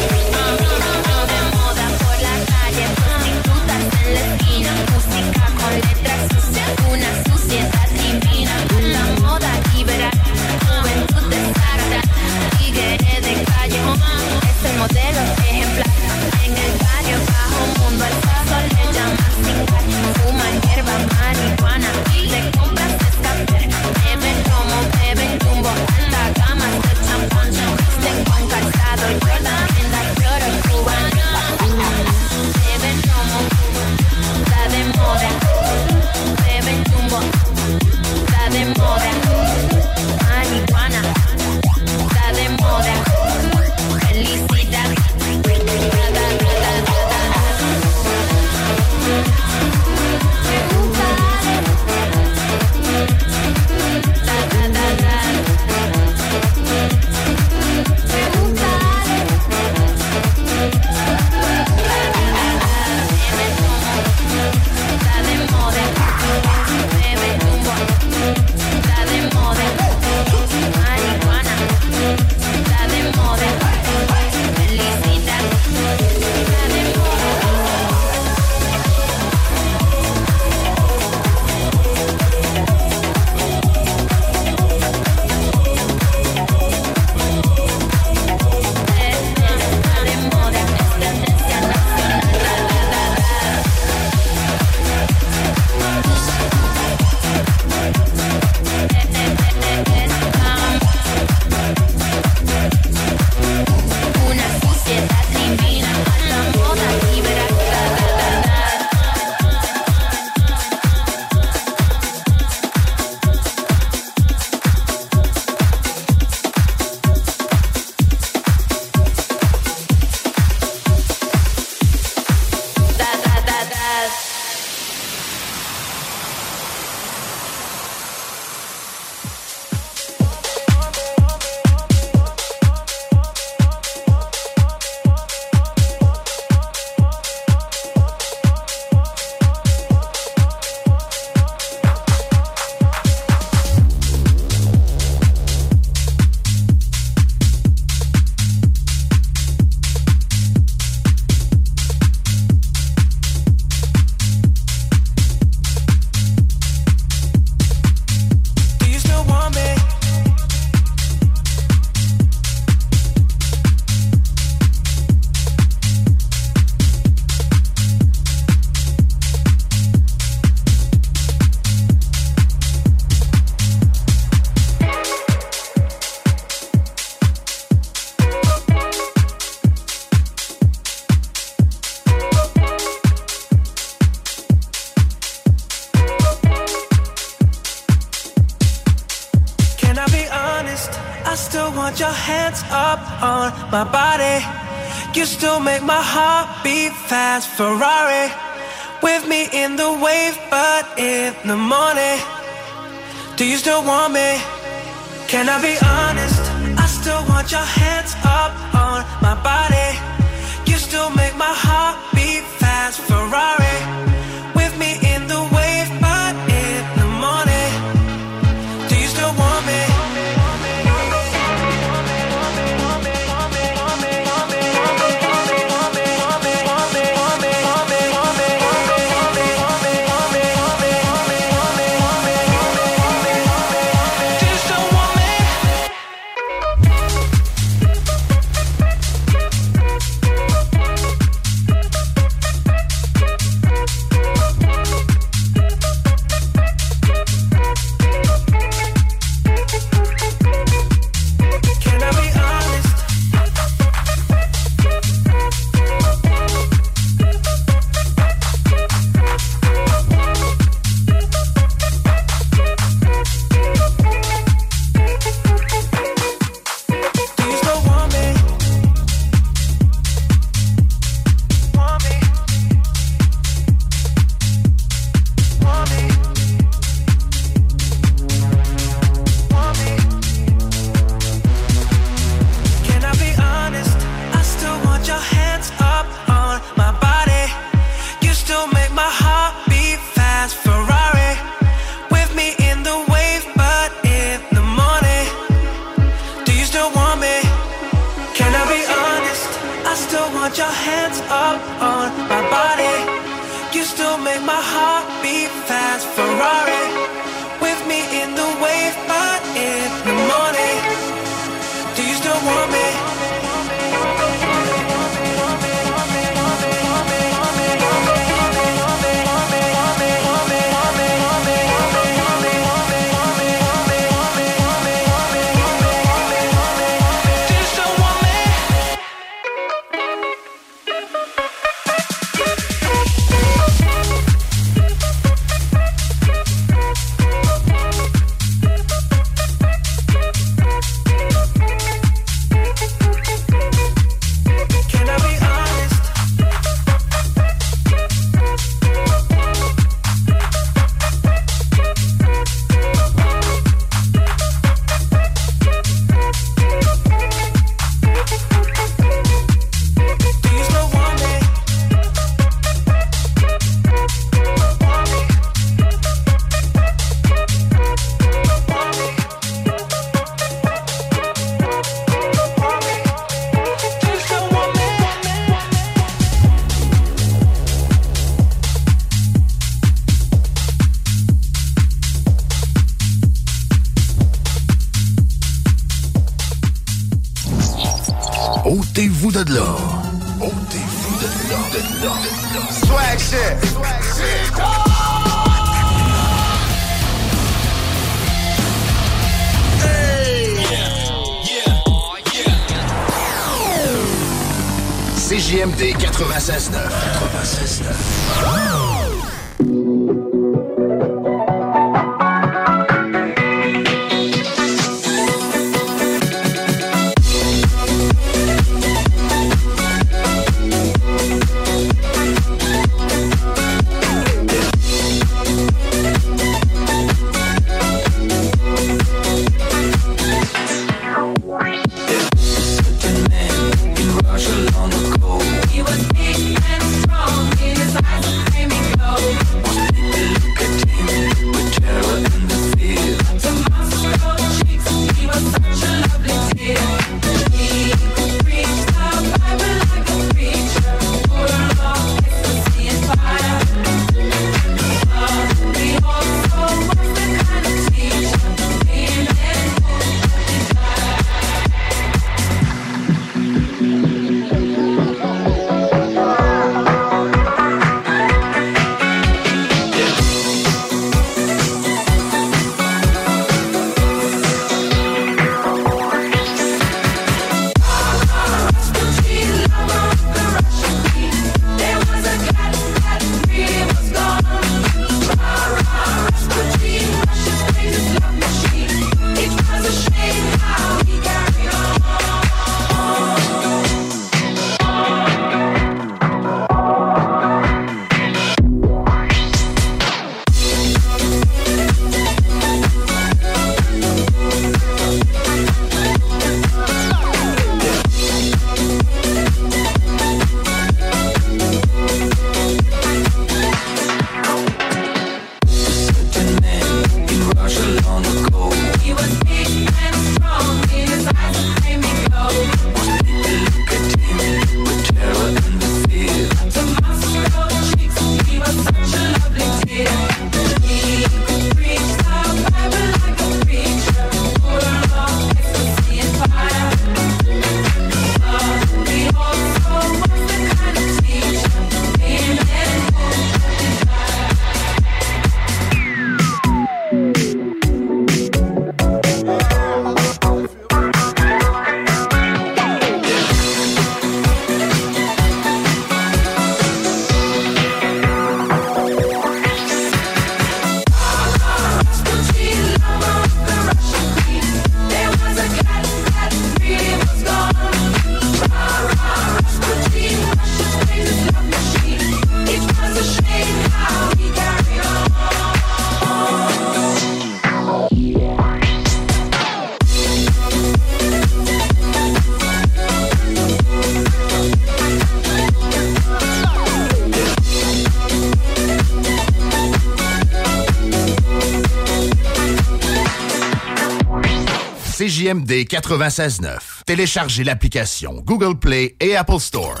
CJMD 96.9. Téléchargez l'application Google Play et Apple Store.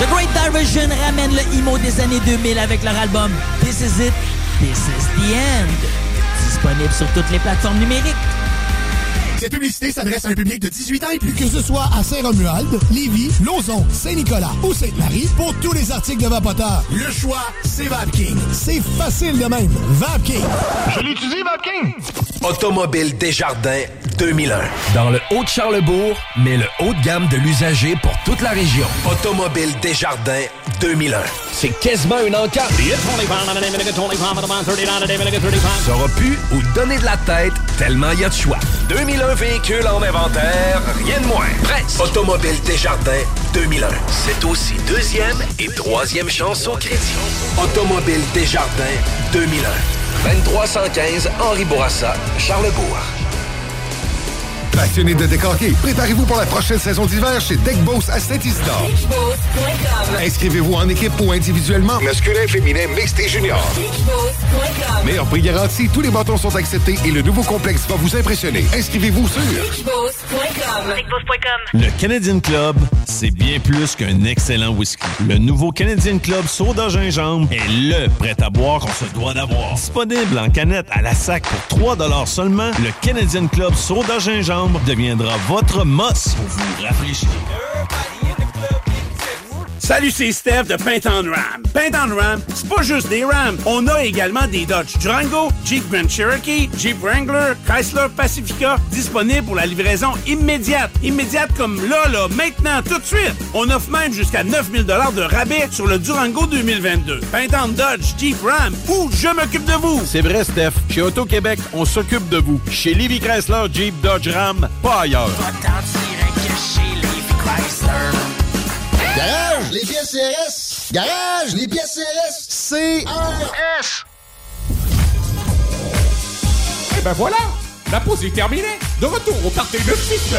The Great Diversion ramène le emo des années 2000 avec leur album This Is It, This Is The End. Disponible sur toutes les plateformes numériques. Publicité s'adresse à un public de 18 ans et plus. Que ce soit à Saint-Romuald, Lévis, Lauson, Saint-Nicolas ou Sainte-Marie, pour tous les articles de Vapoteur, le choix, c'est VapKing. C'est facile de même. VapKing. Je l'utilise, VapKing. Automobile Desjardins 2001. Dans le Haut-de-Charlebourg, mais le haut de gamme de l'usager pour toute la région. Automobile Desjardins 2001. C'est quasiment une encarte. Ça aura pu ou donner de la tête tellement il y a de choix. 2001 véhicules en inventaire, rien de moins. Presse. Automobile Desjardins 2001. C'est aussi deuxième et troisième chance au crédit. Automobile Desjardins 2001. 2315 Henri Bourassa, Charlebourg. Passionné de décorquer, préparez-vous pour la prochaine saison d'hiver chez Deckboss à Saint-Isidore. Inscrivez-vous en équipe ou individuellement. Masculin, féminin, mixte et junior. Meilleur prix garanti, tous les bâtons sont acceptés et le nouveau complexe va vous impressionner. Inscrivez-vous sur Le Canadian Club, c'est bien plus qu'un excellent whisky. Le nouveau Canadian Club Soda Gingembre est le prêt à boire qu'on se doit d'avoir. Disponible en canette à la sac pour 3 seulement, le Canadian Club Soda Gingembre deviendra votre mosse pour vous rafraîchir. Salut, c'est Steph de Paint on Ram. Paint on Ram, c'est pas juste des Rams. On a également des Dodge Durango, Jeep Grand Cherokee, Jeep Wrangler, Chrysler Pacifica, disponibles pour la livraison immédiate. Immédiate comme là, là, maintenant, tout de suite. On offre même jusqu'à 9000 de rabais sur le Durango 2022. Paint on Dodge, Jeep Ram, ou je m'occupe de vous. C'est vrai, Steph. Chez Auto-Québec, on s'occupe de vous. Chez Livy Chrysler, Jeep, Dodge, Ram, pas ailleurs. Garage, les pièces CRS. Garage, les pièces CRS. CRS. Et ben voilà, la pause est terminée. De retour au party de 6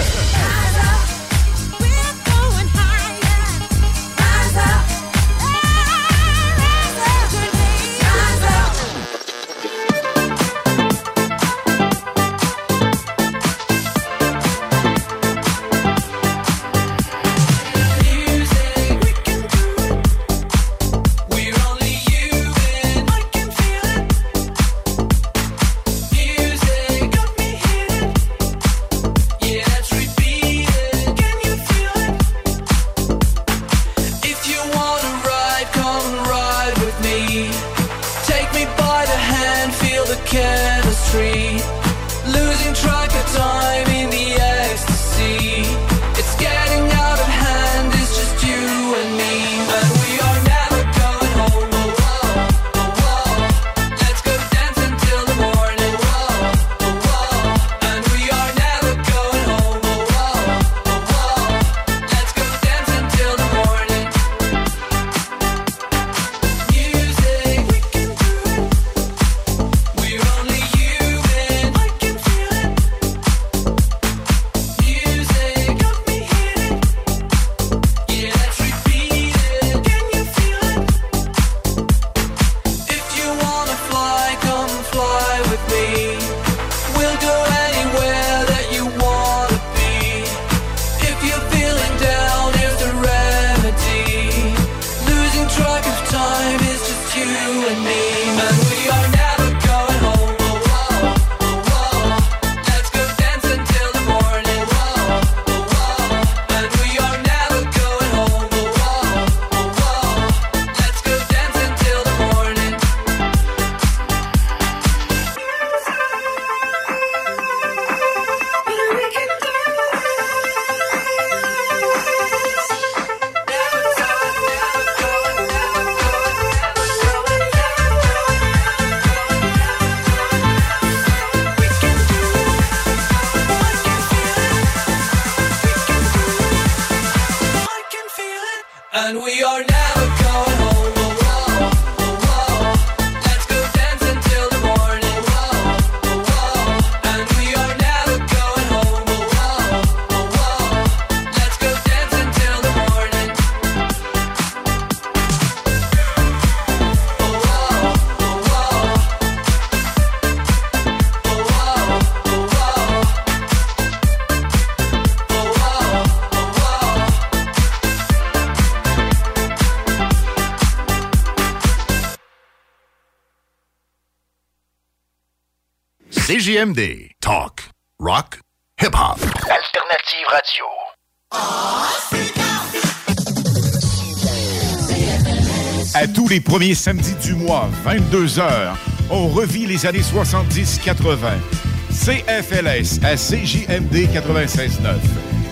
CJMD. Talk, rock, hip-hop. Alternative Radio. À tous les premiers samedis du mois, 22h, on revit les années 70-80. CFLS à CJMD 96.9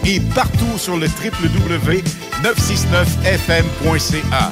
et partout sur le www.969fm.ca.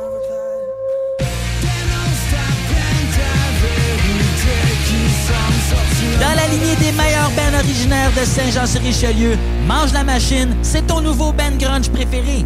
Des meilleurs bands originaires de Saint-Jean-sur-Richelieu, Mange la machine, c'est ton nouveau band grunge préféré.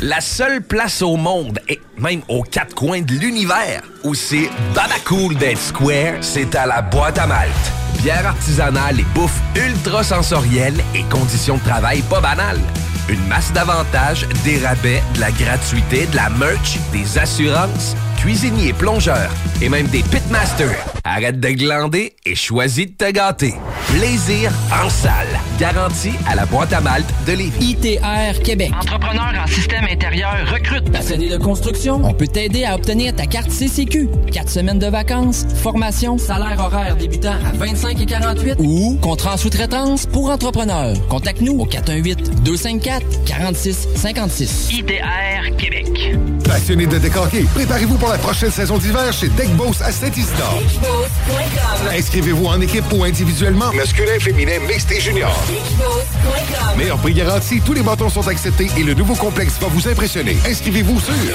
La seule place au monde, et même aux quatre coins de l'univers, où c'est cool d'être square, c'est à la boîte à malte. Bière artisanale et bouffe ultra sensorielle et conditions de travail pas banales. Une masse d'avantages, des rabais, de la gratuité, de la merch, des assurances, cuisiniers, plongeurs et même des pitmasters. Arrête de glander et choisis de te gâter. Plaisir en salle. Garantie à la boîte à malte de Lévis. ITR Québec. Entrepreneur en système intérieur recrute. Passionné de construction, on peut t'aider à obtenir ta carte CCQ. Quatre semaines de vacances, formation, salaire horaire débutant à 25 et 48 ou contrat en sous-traitance pour entrepreneurs. Contacte-nous au 418 254 46 56. ITR Québec. Passionné de décorquer, préparez-vous pour la prochaine saison d'hiver chez Deck Boss à Saint-Isidore. Inscrivez-vous en équipe ou individuellement, masculin, féminin, mixte et junior. Meilleur prix garanti, tous les bâtons sont acceptés et le nouveau complexe va vous impressionner. Inscrivez-vous sur Hey,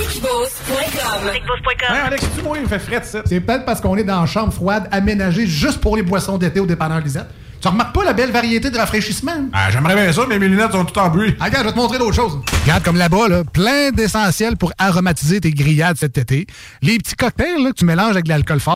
Alex, tu moi, il fait frais de ça. C'est peut-être parce qu'on est dans une chambre froide aménagée juste pour les boissons d'été au dépanneur Lisette. Tu remarques pas la belle variété de rafraîchissement? Ah, j'aimerais bien ça, mais mes lunettes sont toutes en bruit. Ah, regarde, je vais te montrer d'autres choses. Regarde comme là-bas, là, plein d'essentiels pour aromatiser tes grillades cet été. Les petits cocktails là, que tu mélanges avec de l'alcool fort.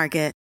Market.